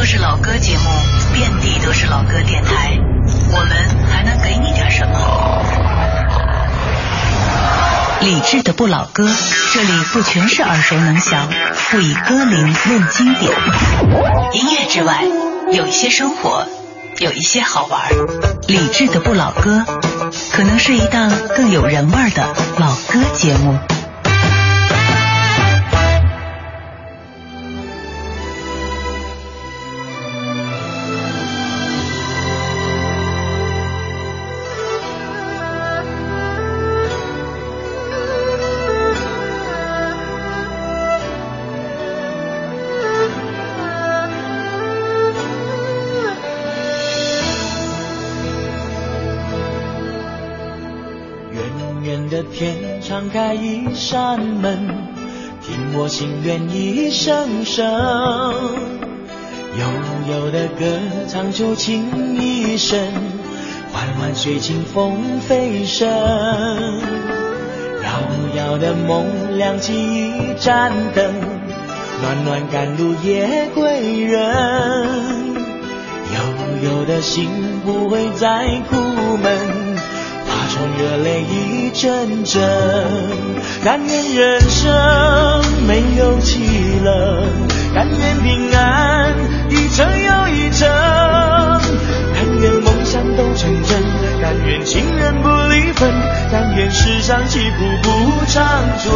都是老歌节目，遍地都是老歌电台，我们还能给你点什么？理智的不老歌，这里不全是耳熟能详，不以歌龄论经典。音乐之外，有一些生活，有一些好玩。理智的不老歌，可能是一档更有人味的老歌节目。敞开一扇门，听我心愿一声声，悠悠的歌唱出情意深，缓缓随清风飞升，遥遥的梦亮起一盏灯，暖暖赶路夜归人，悠悠的心不会再苦闷。热泪一阵阵，但愿人生没有凄冷，但愿平安一程又一程，但愿梦想都成真，但愿情人不离分，但愿世上疾苦不长存，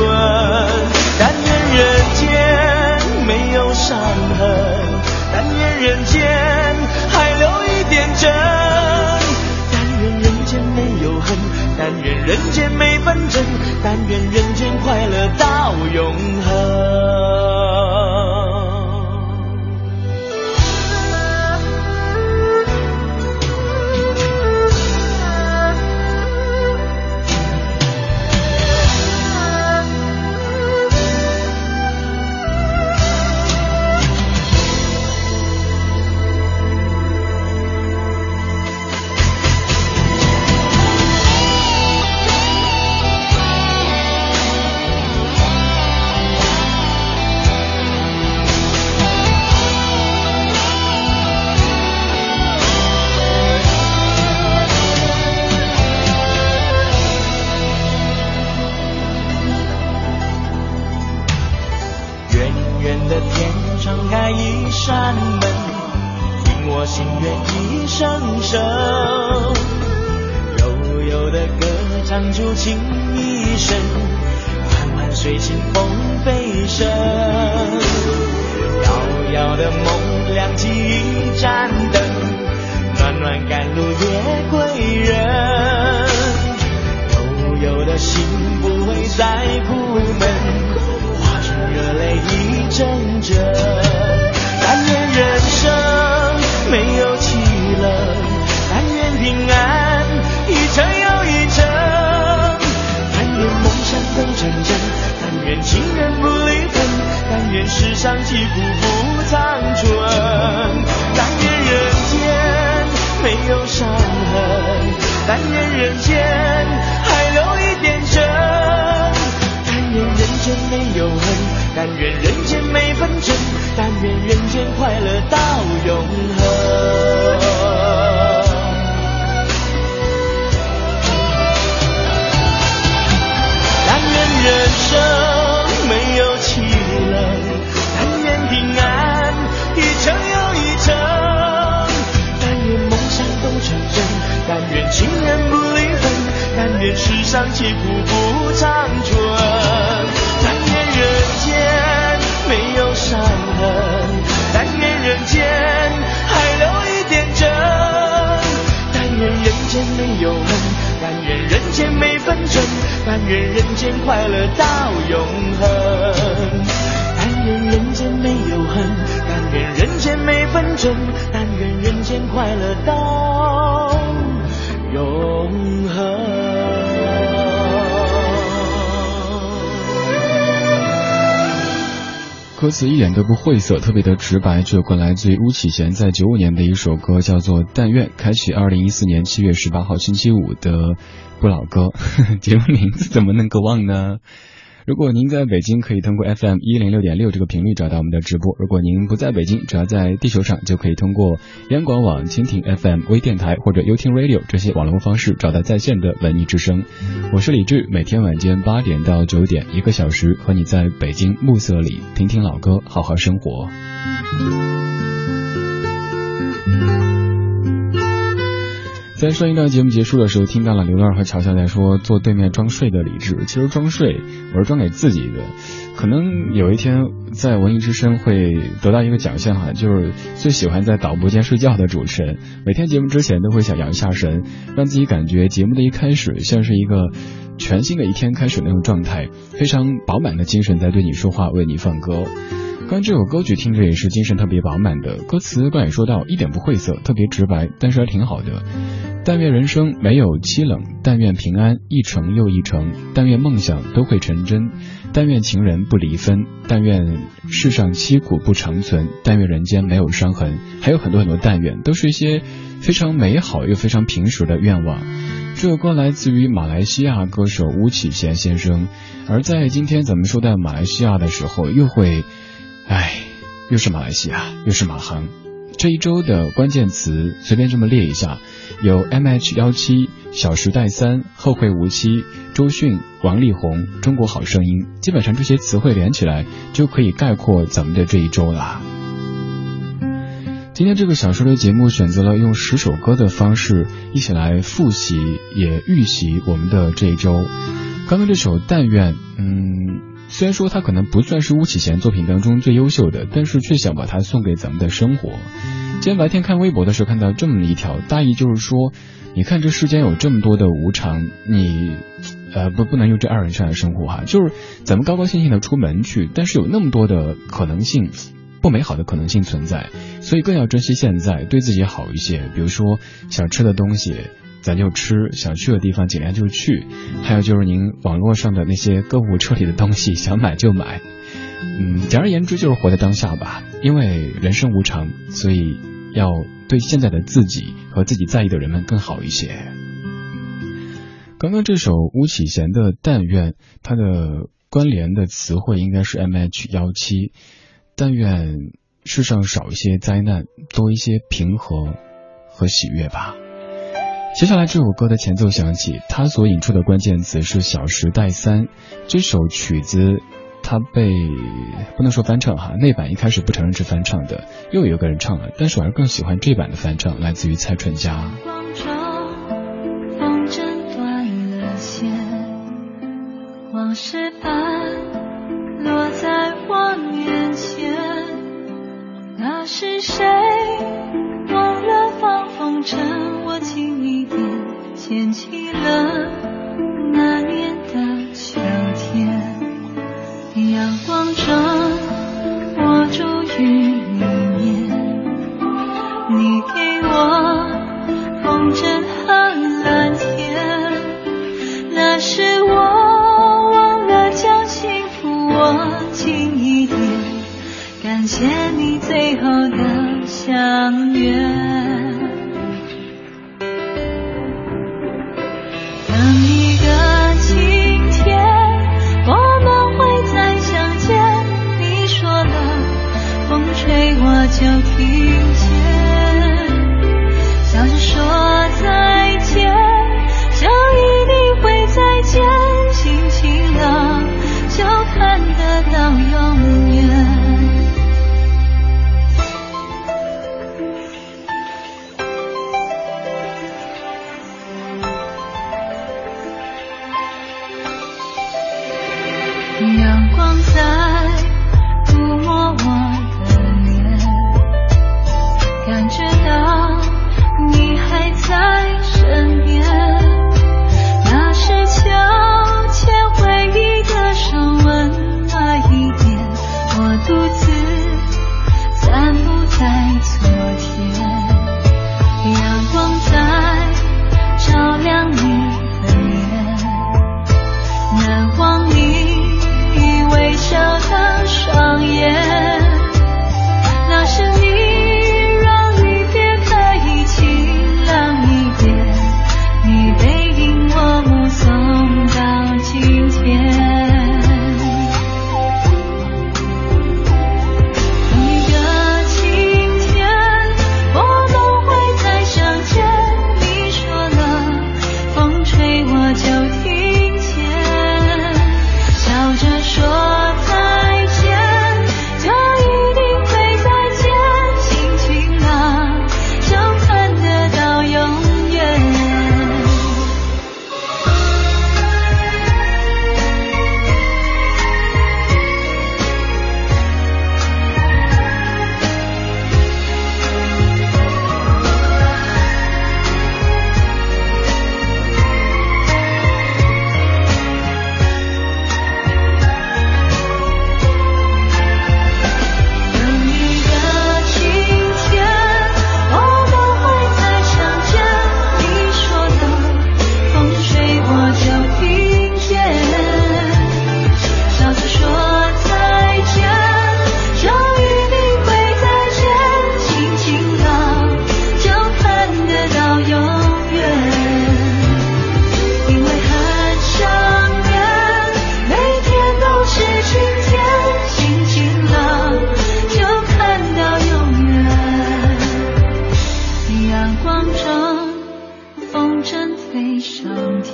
但愿人间没有伤痕，但愿人间但愿人间没纷争，但愿人间快乐到永恒。世上几乎不残存但愿人间没有伤痕但愿人间还留一点真但愿人间没有恨但愿人间没纷争但愿人间快乐到永恒。世上疾苦不长存，但愿人间没有伤痕，但愿人间还留一点真，但愿人间没有恨，但愿人间没纷争，但愿人间快乐到永恒，但愿人间没有恨，但愿人间没纷争，但愿人间快乐到永恒。歌词一点都不晦涩，特别的直白。这首歌来自于巫启贤在九五年的一首歌，叫做《但愿》，开启二零一四年七月十八号星期五的不老歌。节目名字怎么能够忘呢？如果您在北京，可以通过 FM 一零六点六这个频率找到我们的直播；如果您不在北京，只要在地球上，就可以通过央广网、蜻蜓 FM、微电台或者优听 Radio 这些网络方式找到在线的文艺之声。我是李志，每天晚间八点到九点，一个小时和你在北京暮色里听听老歌，好好生活。在上一段节目结束的时候，听到了刘乐和乔乔在说坐对面装睡的李志，其实装睡我是装给自己的。可能有一天在文艺之声会得到一个奖项哈，就是最喜欢在导播间睡觉的主持人。每天节目之前都会想养一下神，让自己感觉节目的一开始像是一个全新的一天开始那种状态，非常饱满的精神在对你说话，为你放歌。关于这首歌曲听着也是精神特别饱满的，歌词刚也说到一点不晦涩，特别直白，但是还挺好的。但愿人生没有凄冷，但愿平安一程又一程，但愿梦想都会成真，但愿情人不离分，但愿世上凄苦不长存，但愿人间没有伤痕，还有很多很多但愿，都是一些非常美好又非常平实的愿望。这首歌来自于马来西亚歌手巫启贤先生，而在今天咱们说到马来西亚的时候，又会。哎，又是马来西亚，又是马航。这一周的关键词随便这么列一下，有 M H 幺七、小时代三、后会无期、周迅、王力宏、中国好声音，基本上这些词汇连起来就可以概括咱们的这一周啦。今天这个小说的节目选择了用十首歌的方式一起来复习，也预习我们的这一周。刚刚这首《但愿》，嗯。虽然说他可能不算是巫启贤作品当中最优秀的，但是却想把它送给咱们的生活。今天白天看微博的时候看到这么一条，大意就是说，你看这世间有这么多的无常，你，呃，不不能用这二人善来生活哈，就是咱们高高兴兴的出门去，但是有那么多的可能性，不美好的可能性存在，所以更要珍惜现在，对自己好一些。比如说想吃的东西。咱就吃，想去的地方尽量就去。还有就是您网络上的那些购物车里的东西，想买就买。嗯，简而言之就是活在当下吧。因为人生无常，所以要对现在的自己和自己在意的人们更好一些。刚刚这首巫启贤的《但愿》，它的关联的词汇应该是 M H 幺七。但愿世上少一些灾难，多一些平和和喜悦吧。接下来这首歌的前奏响起，它所引出的关键词是《小时代三》。这首曲子他被不能说翻唱哈，那版一开始不承认是翻唱的，又有一个人唱了，但是我还是更喜欢这版的翻唱，来自于蔡淳佳。是谁忘了放风筝？我轻。牵起了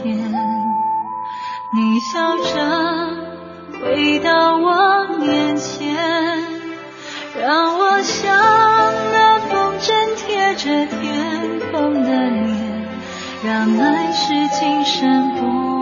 天。你笑着回到我面前让我像那风筝贴着天空的脸让爱是今生不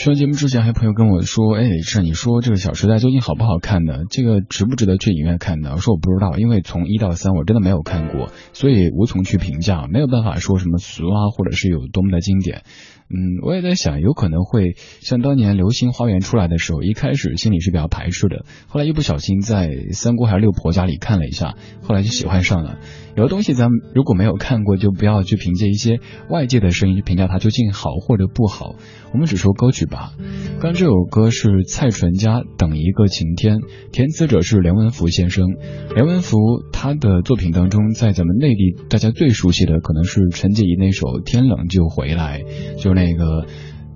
上节目之前，还有朋友跟我说：“哎，是你说这个《小时代》究竟好不好看呢？这个值不值得去影院看呢？”我说我不知道，因为从一到三我真的没有看过，所以无从去评价，没有办法说什么俗啊，或者是有多么的经典。嗯，我也在想，有可能会像当年《流星花园》出来的时候，一开始心里是比较排斥的，后来一不小心在三姑还是六婆家里看了一下，后来就喜欢上了。有的东西咱们如果没有看过，就不要去凭借一些外界的声音去评价它究竟好或者不好。我们只说歌曲吧。刚这首歌是蔡淳佳《等一个晴天》，填词者是梁文福先生。梁文福他的作品当中，在咱们内地大家最熟悉的可能是陈洁仪那首《天冷就回来》，就那个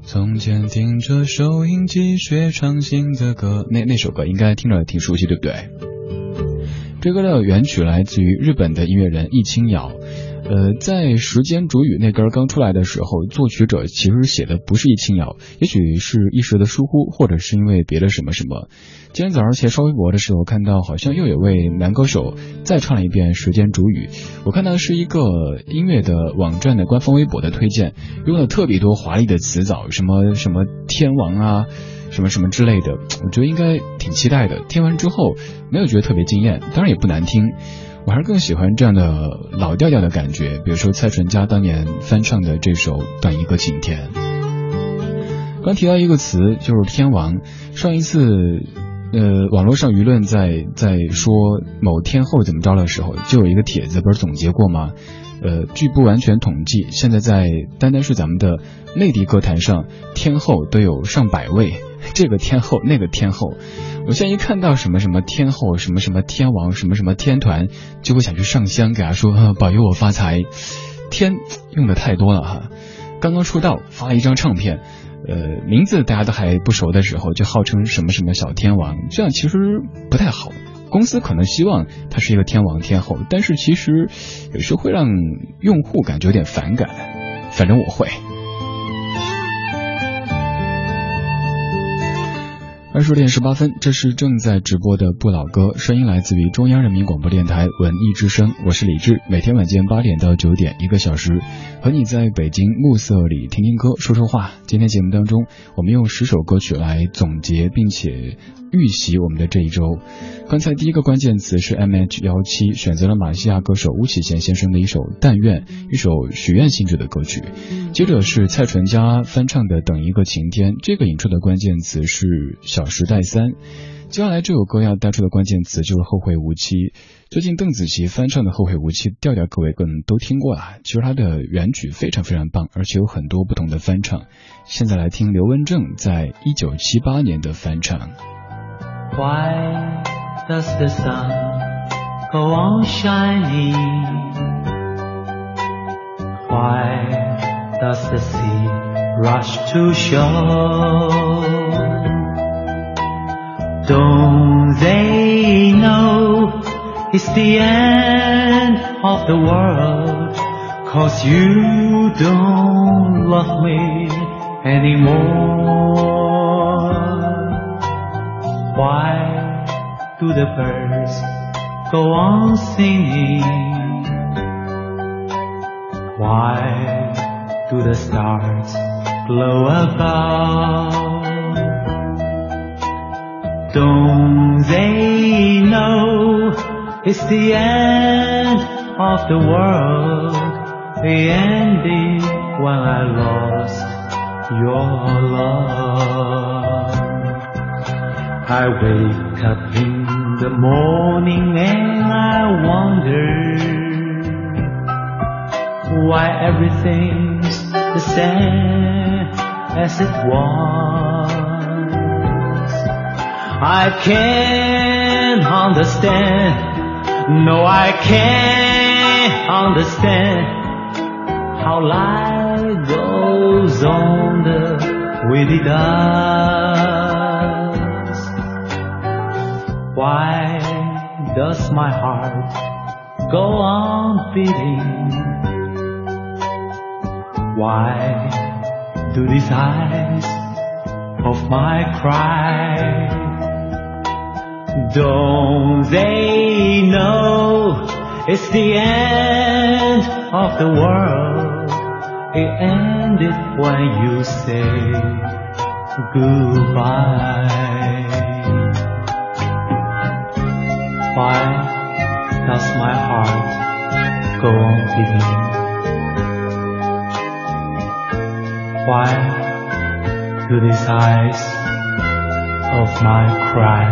从前听着收音机学唱新的歌，那那首歌应该听着挺熟悉，对不对？这歌的原曲来自于日本的音乐人易清瑶。呃，在《时间煮雨》那歌刚出来的时候，作曲者其实写的不是易清瑶，也许是一时的疏忽，或者是因为别的什么什么。今天早上起来刷微博的时候，看到好像又有位男歌手再唱了一遍《时间煮雨》，我看到是一个音乐的网站的官方微博的推荐，用了特别多华丽的词藻，什么什么天王啊，什么什么之类的，我觉得应该挺期待的。听完之后没有觉得特别惊艳，当然也不难听。我还是更喜欢这样的老调调的感觉，比如说蔡淳佳当年翻唱的这首《等一个晴天》。刚提到一个词，就是天王。上一次，呃，网络上舆论在在说某天后怎么着的时候，就有一个帖子不是总结过吗？呃，据不完全统计，现在在单单是咱们的内地歌坛上，天后都有上百位，这个天后那个天后。我现在一看到什么什么天后，什么什么天王，什么什么天团，就会想去上香给他说保佑我发财。天用的太多了哈，刚刚出道发了一张唱片，呃，名字大家都还不熟的时候就号称什么什么小天王，这样其实不太好。公司可能希望他是一个天王天后，但是其实有时候会让用户感觉有点反感，反正我会。二十点十八分，这是正在直播的不老歌，声音来自于中央人民广播电台文艺之声，我是李志，每天晚间八点到九点，一个小时，和你在北京暮色里听听歌，说说话。今天节目当中，我们用十首歌曲来总结，并且。预习我们的这一周，刚才第一个关键词是 M H 幺七，选择了马来西亚歌手巫启贤先生的一首《但愿》，一首许愿性质的歌曲。接着是蔡淳佳翻唱的《等一个晴天》，这个引出的关键词是《小时代三》。接下来这首歌要带出的关键词就是《后会无期》。最近邓紫棋翻唱的《后会无期》，调调各位可能都听过了。其实它的原曲非常非常棒，而且有很多不同的翻唱。现在来听刘文正在一九七八年的翻唱。Why does the sun go on shining? Why does the sea rush to shore? Don't they know it's the end of the world? Cause you don't love me anymore. Why do the birds go on singing? Why do the stars glow above? Don't they know it's the end of the world, the ending when I lost your love? I wake up in the morning and I wonder why everything's the same as it was. I can't understand, no, I can't understand how life goes on the way it does. Does my heart go on beating? Why do these eyes of my cry. Don't they know it's the end of the world? It ended when you say goodbye. Why does my heart go on beating? Why do these eyes of mine cry?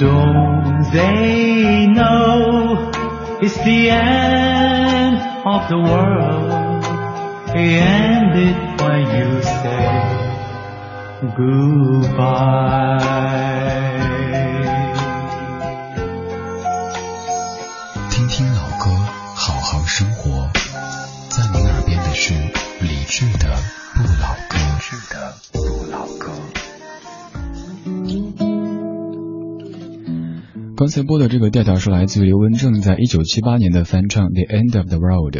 Don't they know it's the end of the world? It ended when you said goodbye. 刚才播的这个调调是来自于刘文正在一九七八年的翻唱《The End of the World》。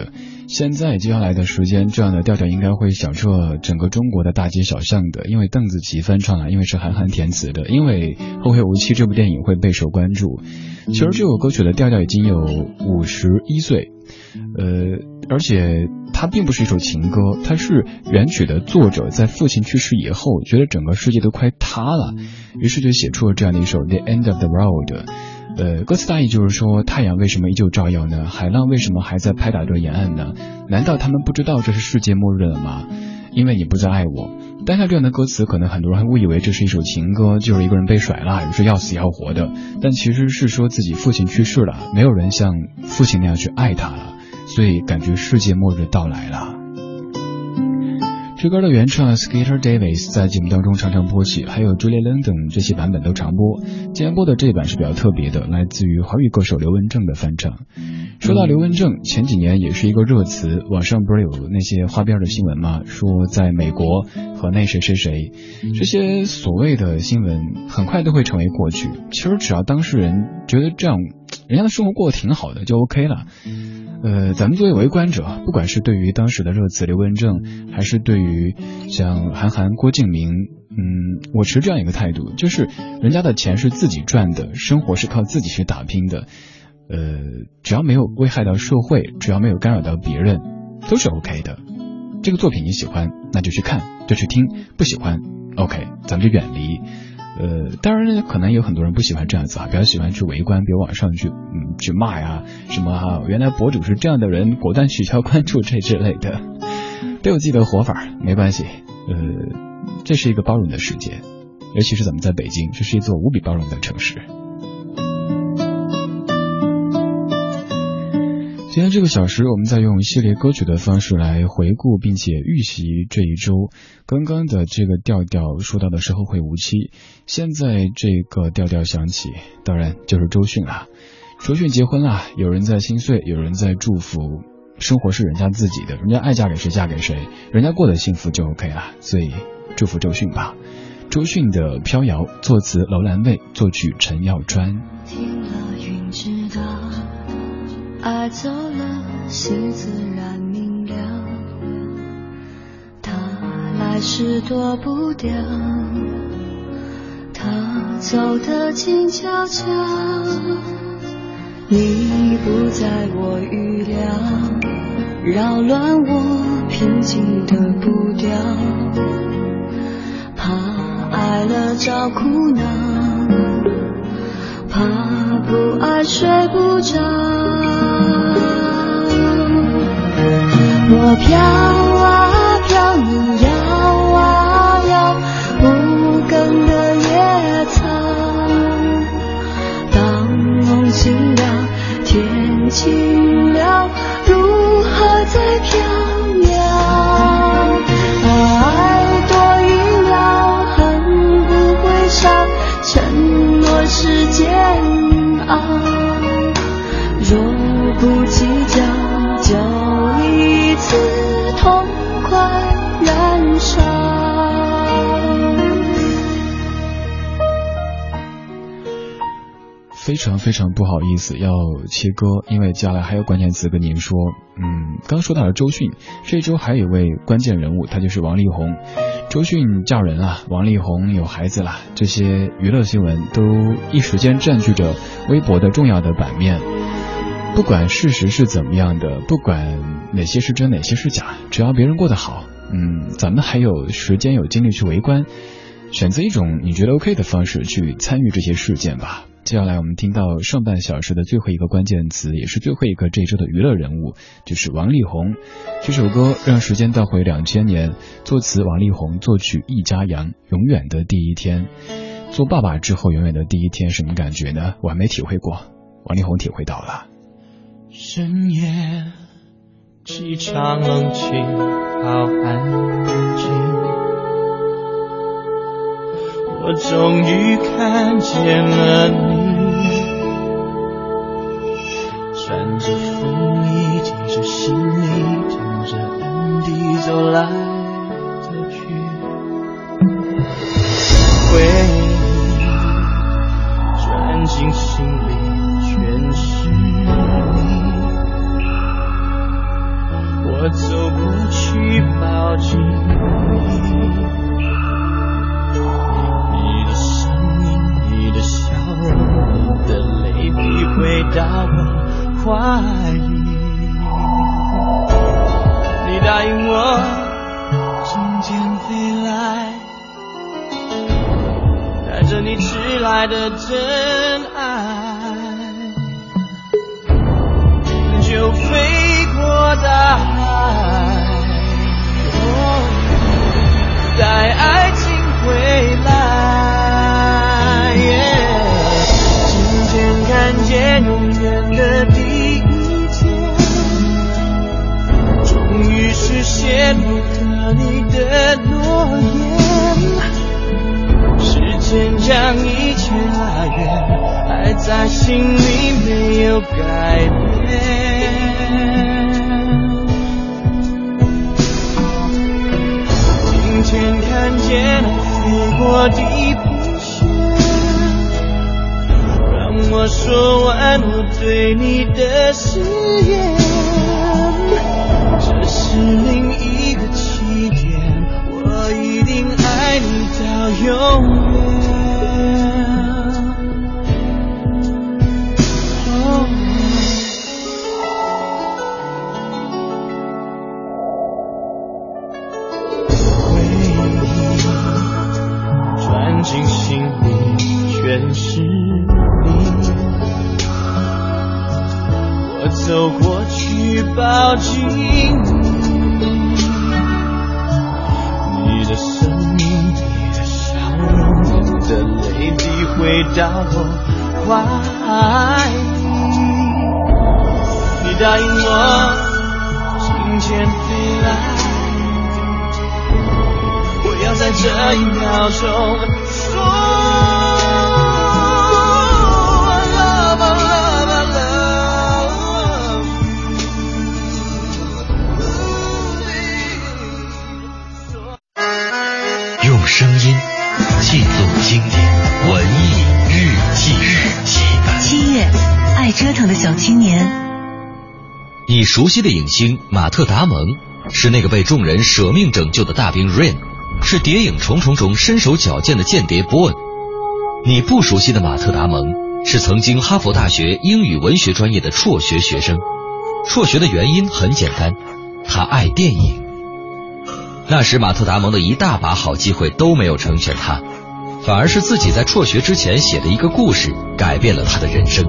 现在接下来的时间，这样的调调应该会响彻整个中国的大街小巷的，因为邓紫棋翻唱了，因为是韩寒填词的，因为《后会无期》这部电影会备受关注。其实这首歌曲的调调已经有五十一岁，呃，而且它并不是一首情歌，它是原曲的作者在父亲去世以后，觉得整个世界都快塌了，于是就写出了这样的一首《The End of the World》。呃，歌词大意就是说，太阳为什么依旧照耀呢？海浪为什么还在拍打着沿岸呢？难道他们不知道这是世界末日了吗？因为你不再爱我。单看这样的歌词，可能很多人还误以为这是一首情歌，就是一个人被甩了，于是要死要活的。但其实是说自己父亲去世了，没有人像父亲那样去爱他了，所以感觉世界末日到来了。这歌的原唱 Skater Davis 在节目当中常常播起，还有 Julie London 这些版本都常播。今天播的这一版是比较特别的，来自于华语歌手刘文正的翻唱。说到刘文正，前几年也是一个热词，网上不是有那些花边的新闻吗？说在美国和那谁谁谁，这些所谓的新闻很快都会成为过去。其实只要当事人觉得这样，人家的生活过得挺好的，就 OK 了。呃，咱们作为围观者，不管是对于当时的热词刘文正，还是对于于像韩寒、郭敬明，嗯，我持这样一个态度，就是人家的钱是自己赚的，生活是靠自己去打拼的，呃，只要没有危害到社会，只要没有干扰到别人，都是 OK 的。这个作品你喜欢，那就去看，就去听；不喜欢，OK，咱们就远离。呃，当然，可能有很多人不喜欢这样子啊，比较喜欢去围观，比如网上去嗯去骂呀，什么哈，原来博主是这样的人，果断取消关注这之类的，都有自己的活法，没关系。呃，这是一个包容的世界，尤其是咱们在北京，这是一座无比包容的城市。今天这个小时，我们在用系列歌曲的方式来回顾并且预习这一周。刚刚的这个调调说到的是后会无期，现在这个调调响起，当然就是周迅了。周迅结婚了，有人在心碎，有人在祝福。生活是人家自己的，人家爱嫁给谁嫁给谁，人家过得幸福就 OK 了。所以祝福周迅吧。周迅的《飘摇》，作词楼兰蔚，作曲陈耀川。听了云知道，爱走了，心自然明了。他来时躲不掉，他走得静悄悄。你不在我预料，扰乱我平静的步调。怕爱了找苦恼，怕不爱睡不着。我飘啊飘，你摇情了，如何再飘渺？爱多一秒，恨不会少，承诺是煎熬非常非常不好意思要切歌，因为接下来还有关键词跟您说。嗯，刚说到了周迅，这周还有一位关键人物，他就是王力宏。周迅嫁人了，王力宏有孩子了，这些娱乐新闻都一时间占据着微博的重要的版面。不管事实是怎么样的，不管哪些是真哪些是假，只要别人过得好，嗯，咱们还有时间有精力去围观。选择一种你觉得 OK 的方式去参与这些事件吧。接下来我们听到上半小时的最后一个关键词，也是最后一个这一周的娱乐人物，就是王力宏。这首歌让时间倒回两千年，作词王力宏，作曲易家扬。永远的第一天，做爸爸之后永远的第一天，什么感觉呢？我还没体会过，王力宏体会到了。深夜，机场冷清，好安静。我终于看见了你，穿着风衣，提着行李，撑着恩地走来走去，回忆钻进心里，全是你。我走过去，抱紧怀里，你答应我今天飞来，带着你迟来的真爱，就飞过大海，带爱将一切拉远，爱在心里没有改变。今天看见飞过地。我说完我对你的誓言，这是另一个起点，我一定爱你到永远。走过去，抱紧你，你的声音，你的笑容，你的泪滴回到我怀里。你答应我，今天飞来，我要在这一秒钟。你熟悉的影星马特·达蒙是那个被众人舍命拯救的大兵 Rain，是谍影重重中身手矫健的间谍 Bourne。你不熟悉的马特·达蒙是曾经哈佛大学英语文学专业的辍学学生。辍学的原因很简单，他爱电影。那时，马特·达蒙的一大把好机会都没有成全他，反而是自己在辍学之前写的一个故事改变了他的人生。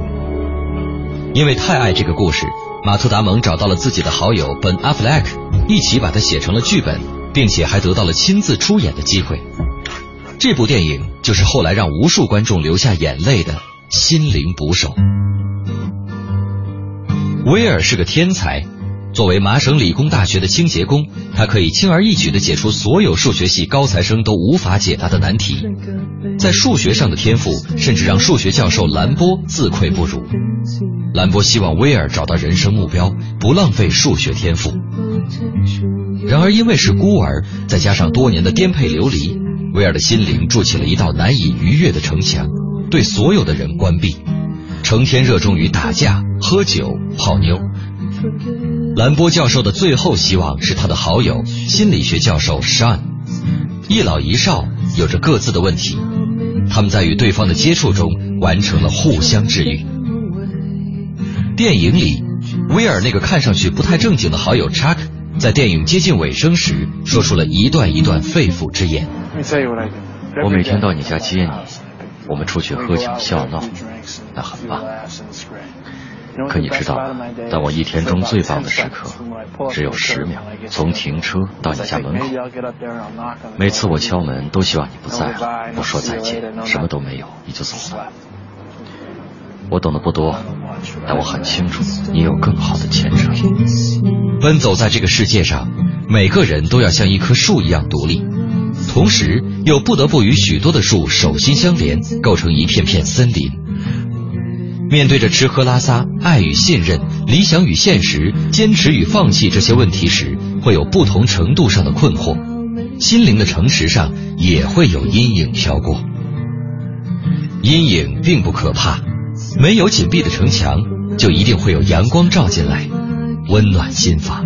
因为太爱这个故事，马特·达蒙找到了自己的好友本·阿弗莱克，一起把它写成了剧本，并且还得到了亲自出演的机会。这部电影就是后来让无数观众流下眼泪的《心灵捕手》。威尔是个天才。作为麻省理工大学的清洁工，他可以轻而易举地解出所有数学系高材生都无法解答的难题，在数学上的天赋甚至让数学教授兰波自愧不如。兰波希望威尔找到人生目标，不浪费数学天赋。然而，因为是孤儿，再加上多年的颠沛流离，威尔的心灵筑起了一道难以逾越的城墙，对所有的人关闭。成天热衷于打架、喝酒、泡妞。兰波教授的最后希望是他的好友心理学教授 Sean，一老一少有着各自的问题，他们在与对方的接触中完成了互相治愈。电影里，威尔那个看上去不太正经的好友 Chuck，在电影接近尾声时，说出了一段一段肺腑之言。我每天到你家接你，我们出去喝酒笑闹，那很棒。可你知道，但我一天中最棒的时刻只有十秒，从停车到你家门口。每次我敲门，都希望你不在了，不说再见，什么都没有，你就走了。我懂得不多，但我很清楚，你有更好的前程。奔走在这个世界上，每个人都要像一棵树一样独立，同时又不得不与许多的树手心相连，构成一片片森林。面对着吃喝拉撒、爱与信任、理想与现实、坚持与放弃这些问题时，会有不同程度上的困惑，心灵的城池上也会有阴影飘过。阴影并不可怕，没有紧闭的城墙，就一定会有阳光照进来，温暖心房。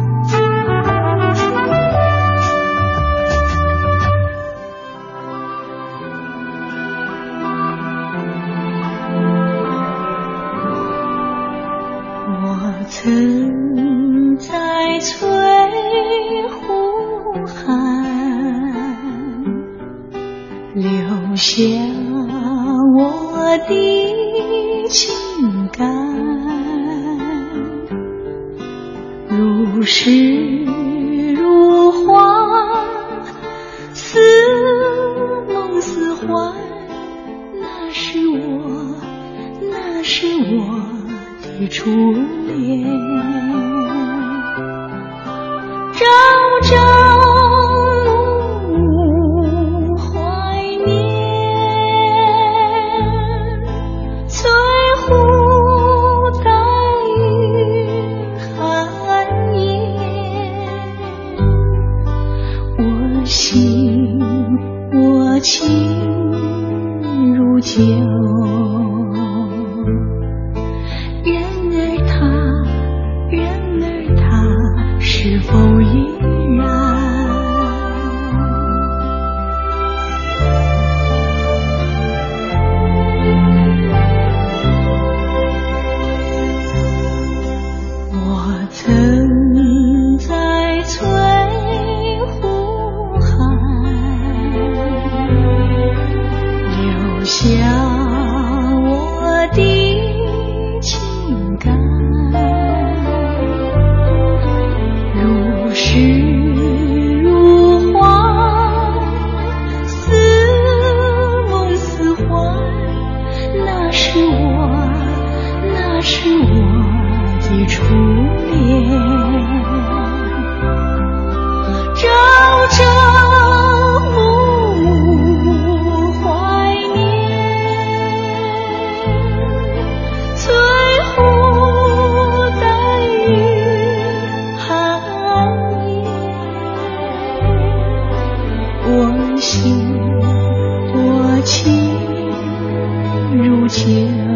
千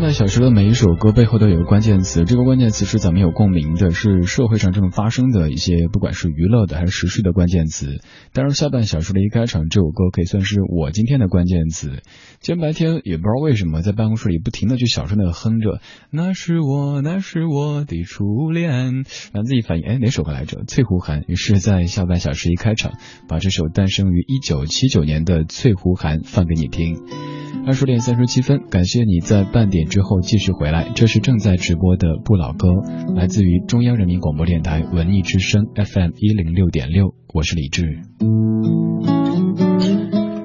半小时的每一首歌背后都有个关键词，这个关键词是咱们有共鸣的，是社会上正发生的一些，不管是娱乐的还是时事的关键词。当然，下半小时的一开场，这首歌可以算是我今天的关键词。今天白天也不知道为什么，在办公室里不停的就小声的哼着，那是我，那是我的初恋。然后自己反应，哎，哪首歌来着？翠湖寒。于是，在下半小时一开场，把这首诞生于一九七九年的翠湖寒放给你听。二十点三十七分，感谢你在半点之后继续回来。这是正在直播的不老歌，来自于中央人民广播电台文艺之声 FM 一零六点六，我是李志。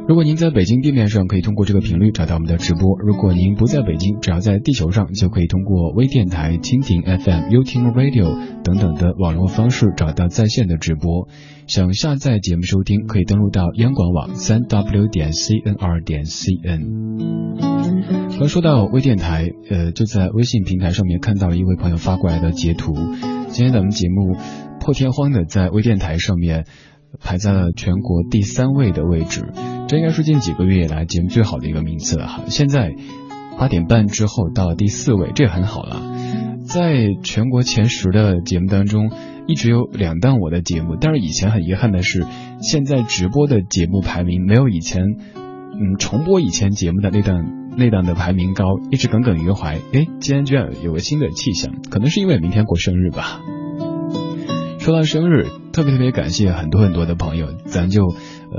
如果您在北京地面上，可以通过这个频率找到我们的直播；如果您不在北京，只要在地球上，就可以通过微电台、蜻蜓 FM、优听 Radio 等等的网络方式找到在线的直播。想下载节目收听，可以登录到央广网三 w 点 cnr 点 cn。刚说到微电台，呃，就在微信平台上面看到了一位朋友发过来的截图。今天咱们节目破天荒的在微电台上面。排在了全国第三位的位置，这应该是近几个月以来节目最好的一个名次了哈。现在八点半之后到第四位，这也很好了。在全国前十的节目当中，一直有两档我的节目，但是以前很遗憾的是，现在直播的节目排名没有以前，嗯，重播以前节目的那档那档的排名高，一直耿耿于怀。哎，今天居然有个新的气象，可能是因为明天过生日吧。说到生日，特别特别感谢很多很多的朋友，咱就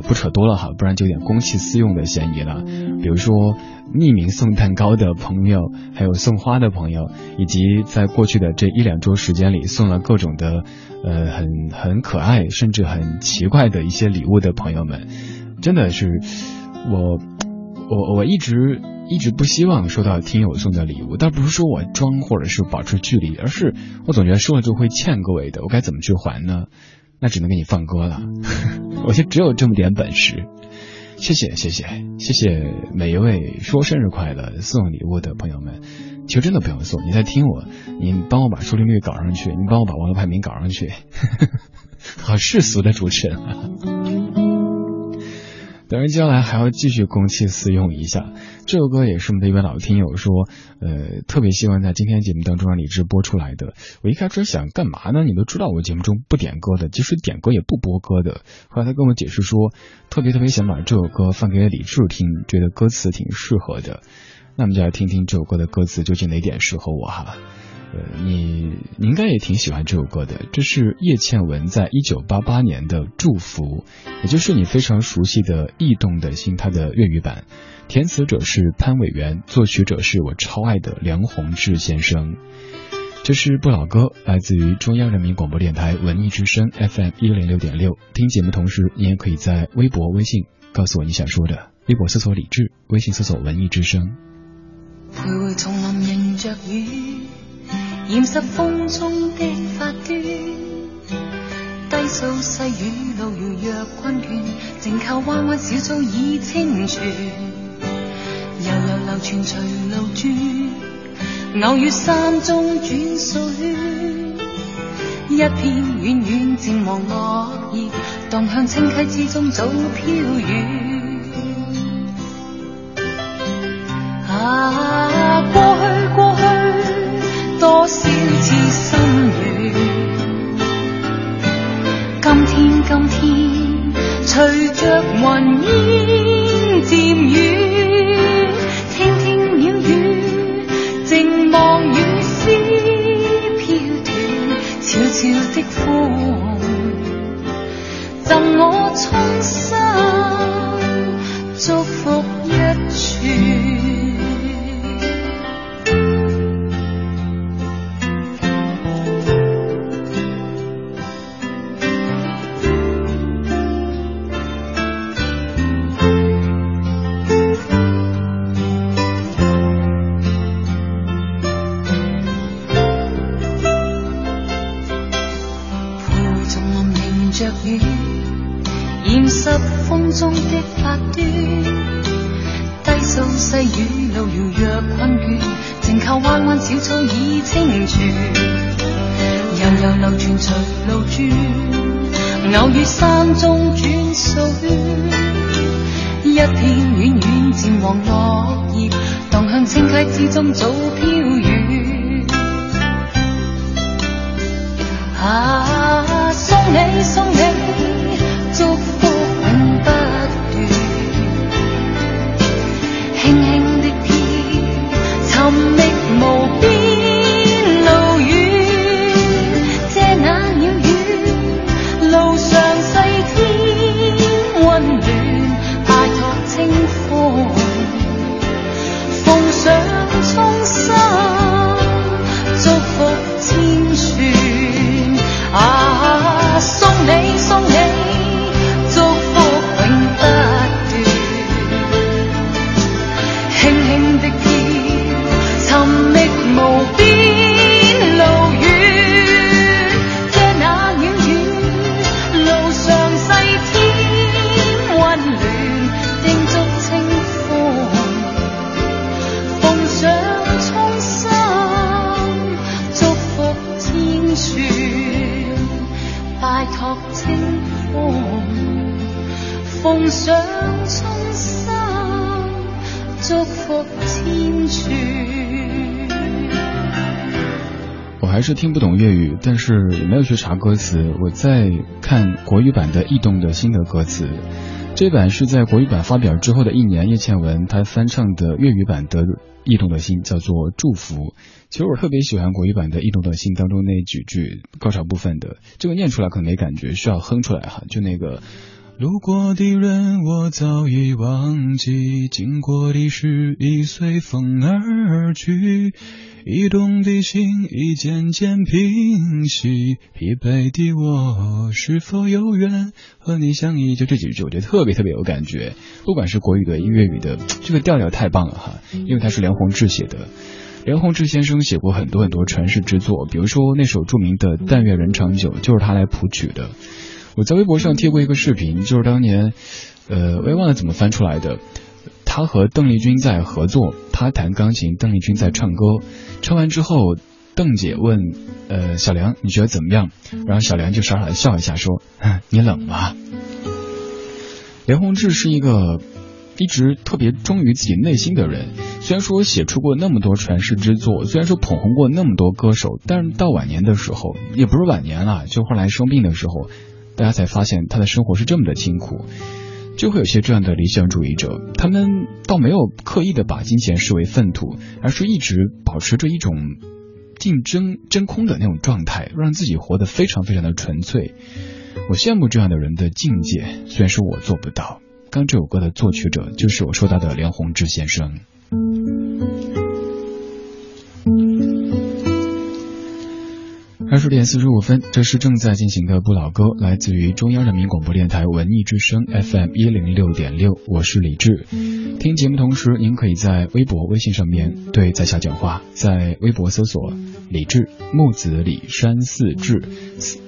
不扯多了哈，不然就有点公器私用的嫌疑了。比如说匿名送蛋糕的朋友，还有送花的朋友，以及在过去的这一两周时间里送了各种的呃很很可爱甚至很奇怪的一些礼物的朋友们，真的是我我我一直。一直不希望收到听友送的礼物，倒不是说我装或者是保持距离，而是我总觉得收了就会欠各位的，我该怎么去还呢？那只能给你放歌了，我就只有这么点本事。谢谢谢谢谢谢每一位说生日快乐送礼物的朋友们，其实真的不用送，你在听我，你帮我把收听率搞上去，你帮我把网络排名搞上去，好世俗的主持人啊。当然，接下来还要继续公器私用一下。这首歌也是我们的一位老听友说，呃，特别希望在今天节目当中让李志播出来的。我一开始想干嘛呢？你都知道我节目中不点歌的，即使点歌也不播歌的。后来他跟我解释说，特别特别想把这首歌放给李志听，觉得歌词挺适合的。那我们就来听听这首歌的歌词究竟哪点适合我哈。呃你你应该也挺喜欢这首歌的，这是叶倩文在一九八八年的《祝福》，也就是你非常熟悉的《异动的心》它的粤语版，填词者是潘伟元，作曲者是我超爱的梁鸿志先生。这是不老歌，来自于中央人民广播电台文艺之声 FM 一零六点六。听节目同时，你也可以在微博、微信告诉我你想说的。微博搜索李志，微信搜索文艺之声。掩饰风中的发端，低诉细雨路遥若困倦，静靠弯弯小草已清泉，悠悠流泉随路转，偶遇山中转数圈，一片远远渐黄落叶，荡向清溪之中早飘远。啊，过去过去。多少次心软，今天今天，随着云烟渐远，听听鸟语，静望雨丝飘断，悄悄的呼唤，赠我衷心祝福一串。染湿风中的发端，低诉细雨路遥若困倦，静靠弯弯小草倚清泉，悠悠流泉随路转，偶遇山中转水，一片远远渐黄落叶，荡向清溪之中早飘远。啊，送你送你，我还是听不懂粤语，但是也没有去查歌词。我在看国语版的《异动》的新的歌词，这版是在国语版发表之后的一年，叶倩文她翻唱的粤语版的《异动的心》叫做《祝福》。其实我特别喜欢国语版的《异动的心》当中那几句高潮部分的，这个念出来可能没感觉，需要哼出来哈。就那个路过的人我早已忘记，经过的事已随风而去。移动的心已渐渐平息，疲惫的我是否有缘和你相依？就这几句，我觉得特别特别有感觉。不管是国语的、粤语的，这个调调太棒了哈！因为它是梁鸿志写的，梁鸿志先生写过很多很多传世之作，比如说那首著名的《但愿人长久》，就是他来谱曲的。我在微博上贴过一个视频，就是当年，呃，我也忘了怎么翻出来的。他和邓丽君在合作，他弹钢琴，邓丽君在唱歌。唱完之后，邓姐问：“呃，小梁，你觉得怎么样？”然后小梁就傻傻的笑一下，说：“你冷吗？”梁鸿志是一个一直特别忠于自己内心的人。虽然说写出过那么多传世之作，虽然说捧红过那么多歌手，但是到晚年的时候，也不是晚年了，就后来生病的时候，大家才发现他的生活是这么的清苦。就会有些这样的理想主义者，他们倒没有刻意的把金钱视为粪土，而是一直保持着一种竞争真空的那种状态，让自己活得非常非常的纯粹。我羡慕这样的人的境界，虽然说我做不到。刚这首歌的作曲者就是我说到的梁鸿志先生。二十点四十五分，这是正在进行的不老歌，来自于中央人民广播电台文艺之声 FM 一零六点六，我是李志。听节目同时，您可以在微博、微信上面对在下讲话，在微博搜索李志木子李山寺志，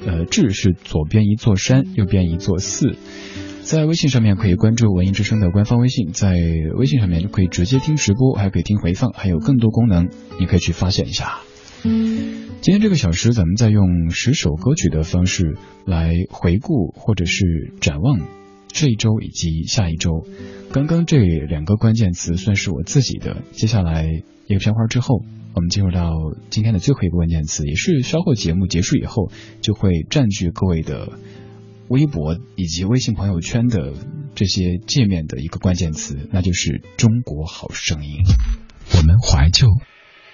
呃，志是左边一座山，右边一座寺。在微信上面可以关注文艺之声的官方微信，在微信上面就可以直接听直播，还可以听回放，还有更多功能，你可以去发现一下。今天这个小时，咱们在用十首歌曲的方式来回顾或者是展望这一周以及下一周。刚刚这两个关键词算是我自己的。接下来一个片花之后，我们进入到今天的最后一个关键词，也是稍后节目结束以后就会占据各位的微博以及微信朋友圈的这些界面的一个关键词，那就是《中国好声音》。我们怀旧。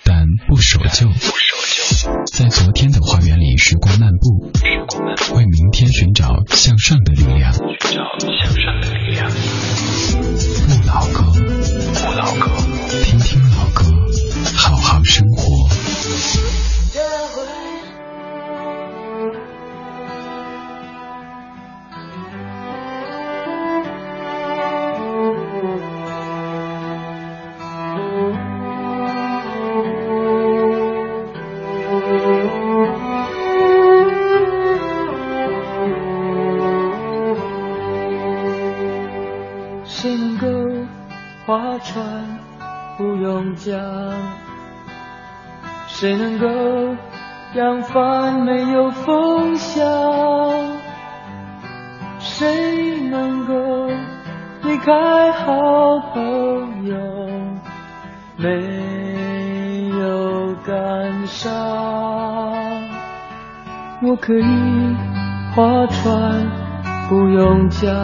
但不守旧，在昨天的花园里时光漫步，为明天寻找向上的力量。不老歌，不老歌，听听老歌，好好生活。帆没有风向？谁能够离开好朋友，没有感伤。我可以划船，不用桨。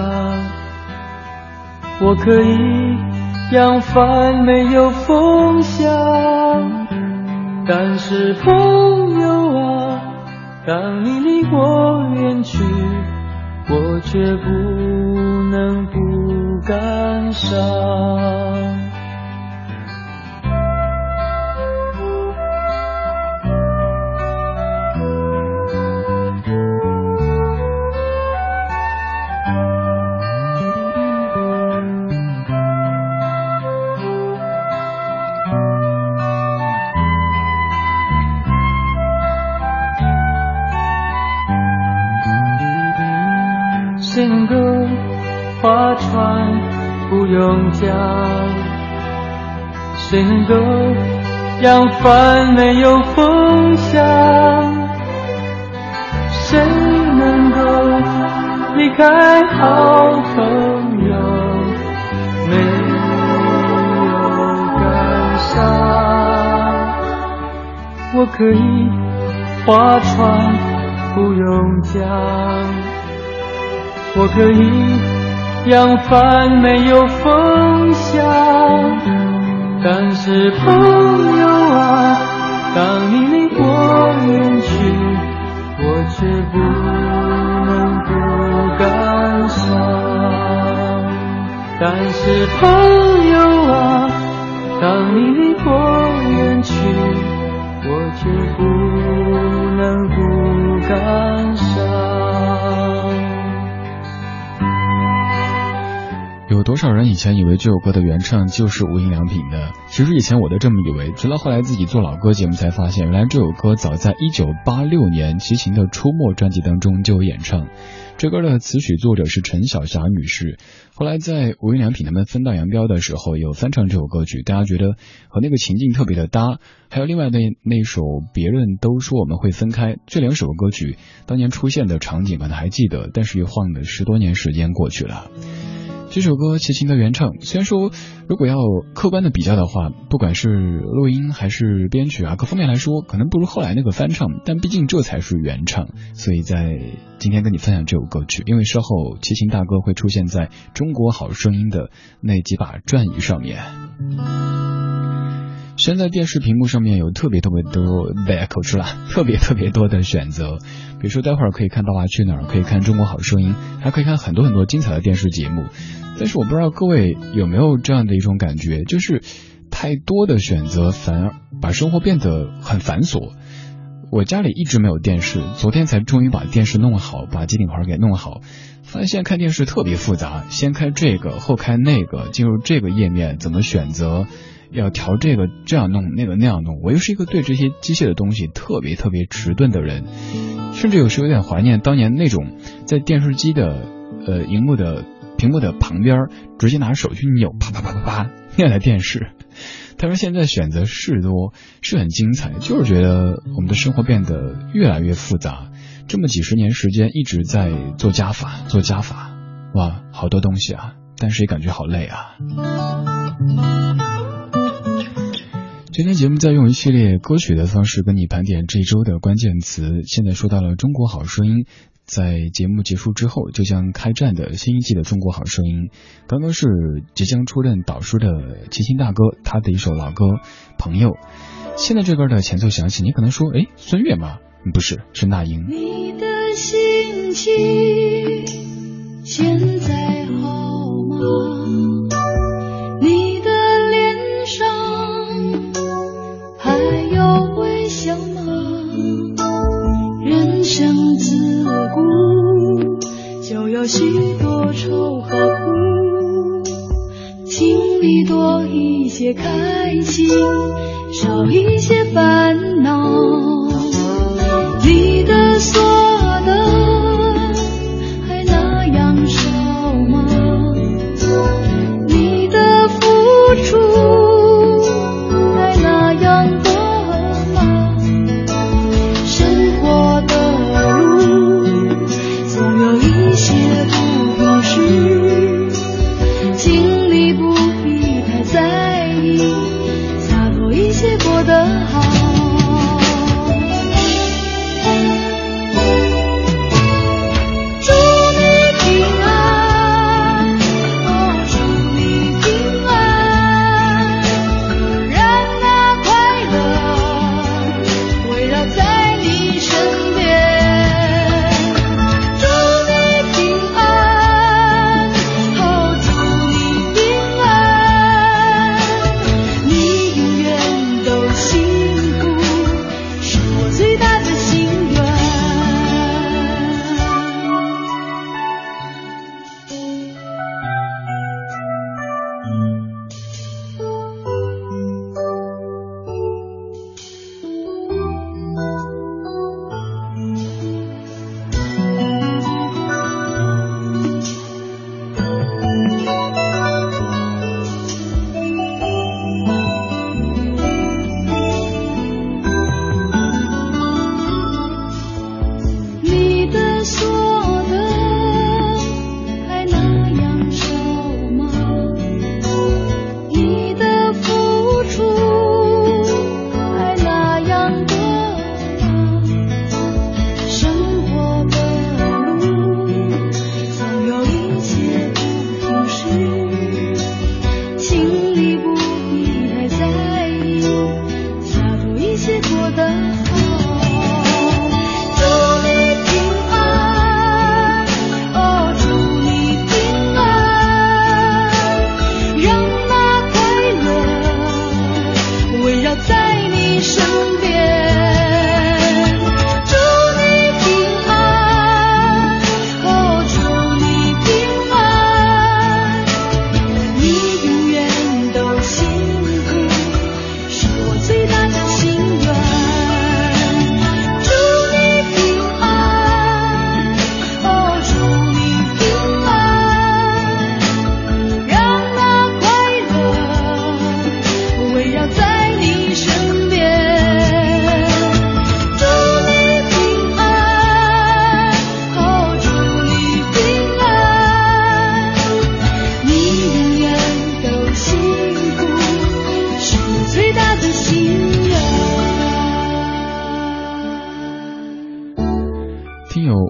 我可以扬帆，没有风向。但是朋友，当你离我远去，我却不能不感伤。谁能够扬帆没有风向？谁能够离开好朋友没有感伤？我可以划船不用桨。我可以扬帆，没有风向。但是朋友啊，当你离我远去，我却不能不感伤。但是朋友啊，当你离我远去，我却不能不少人以前以为这首歌的原唱就是无印良品的？其实以前我都这么以为，直到后来自己做老歌节目才发现，原来这首歌早在一九八六年齐秦的《出没》专辑当中就有演唱。这歌的词曲作者是陈小霞女士，后来在无印良品他们分道扬镳的时候，有翻唱这首歌曲，大家觉得和那个情境特别的搭。还有另外的那首《别人都说我们会分开》，这两首歌曲当年出现的场景可能还记得，但是又晃了十多年时间过去了。这首歌齐秦的原唱，虽然说如果要客观的比较的话，不管是录音还是编曲啊，各方面来说，可能不如后来那个翻唱，但毕竟这才是原唱，所以在今天跟你分享这首歌曲，因为稍后齐秦大哥会出现在中国好声音的那几把转椅上面。现在电视屏幕上面有特别特别多，大家口吃了，特别特别多的选择。比如说，待会儿可以看《爸爸去哪儿》，可以看《中国好声音》，还可以看很多很多精彩的电视节目。但是我不知道各位有没有这样的一种感觉，就是太多的选择反而把生活变得很繁琐。我家里一直没有电视，昨天才终于把电视弄好，把机顶盒给弄好，发现看电视特别复杂，先开这个，后开那个，进入这个页面怎么选择。要调这个这样弄那个那样弄，我又是一个对这些机械的东西特别特别迟钝的人，甚至有时有点怀念当年那种在电视机的呃荧幕的屏幕的旁边直接拿手去扭，啪啪啪啪啪那台电视。他说现在选择是多，是很精彩，就是觉得我们的生活变得越来越复杂。这么几十年时间一直在做加法，做加法，哇，好多东西啊，但是也感觉好累啊。今天节目在用一系列歌曲的方式跟你盘点这一周的关键词。现在说到了《中国好声音》，在节目结束之后就将开战的新一季的《中国好声音》，刚刚是即将出任导师的齐秦大哥他的一首老歌《朋友》。现在这歌的前奏响起，你可能说，哎，孙悦吗？不是，是那英。你的心情现在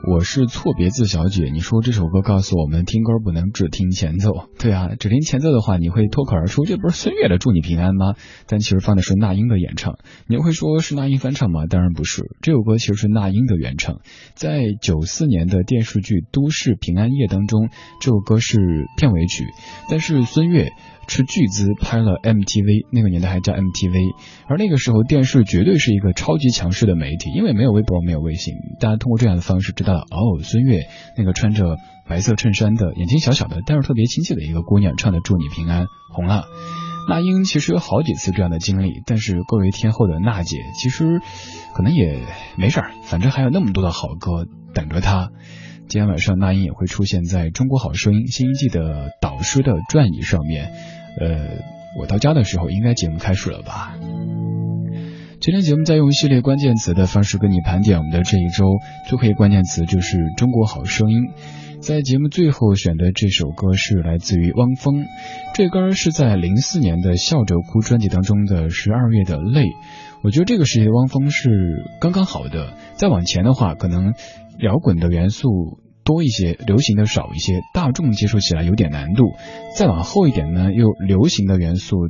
我是错别字小姐，你说这首歌告诉我们听歌不能只听前奏。对啊，只听前奏的话，你会脱口而出这不是孙悦的《祝你平安》吗？但其实放的是那英的演唱。你会说是那英翻唱吗？当然不是，这首歌其实是那英的原唱。在九四年的电视剧《都市平安夜》当中，这首歌是片尾曲，但是孙悦。斥巨资拍了 MTV，那个年代还叫 MTV，而那个时候电视绝对是一个超级强势的媒体，因为没有微博，没有微信，大家通过这样的方式知道了哦，孙悦那个穿着白色衬衫的、眼睛小小的，但是特别亲切的一个姑娘唱的《祝你平安》红了。那英其实有好几次这样的经历，但是各位天后的娜姐其实可能也没事儿，反正还有那么多的好歌等着她。今天晚上那英也会出现在中国好声音新一季的导师的转椅上面。呃，我到家的时候，应该节目开始了吧？今天节目在用系列关键词的方式跟你盘点我们的这一周最后一个关键词就是中国好声音。在节目最后选的这首歌是来自于汪峰，这歌是在零四年的《笑着哭》专辑当中的《十二月的泪》。我觉得这个时期的汪峰是刚刚好的。再往前的话，可能摇滚的元素。多一些，流行的少一些，大众接受起来有点难度。再往后一点呢，又流行的元素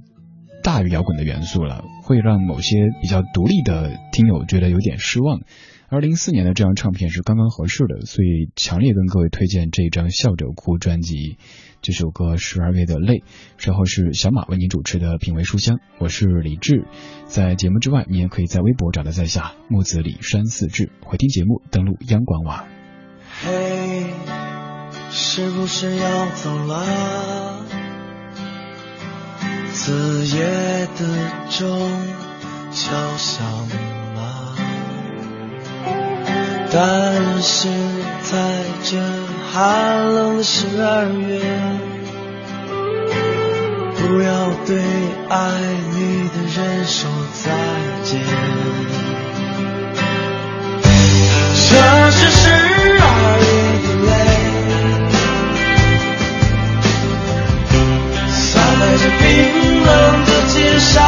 大于摇滚的元素了，会让某些比较独立的听友觉得有点失望。而零四年的这张唱片是刚刚合适的，所以强烈跟各位推荐这一张《笑着哭》专辑。这首歌《十二月的泪》，稍后是小马为您主持的品味书香，我是李志。在节目之外，你也可以在微博找到在下木子李山四志，回听节目登录央广网。是不是要走了？子夜的钟敲响了，但是在这寒冷的十二月，不要对爱你的人说再见。这是在冰冷的街上，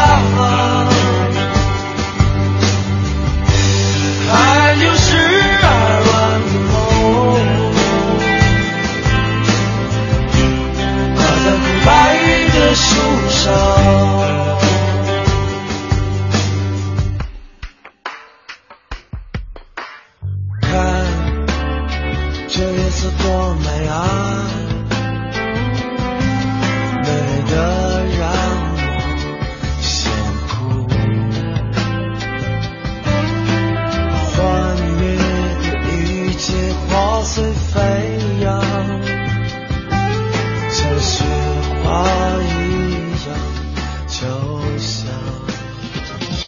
还有十二万的梦，挂在空白的树上。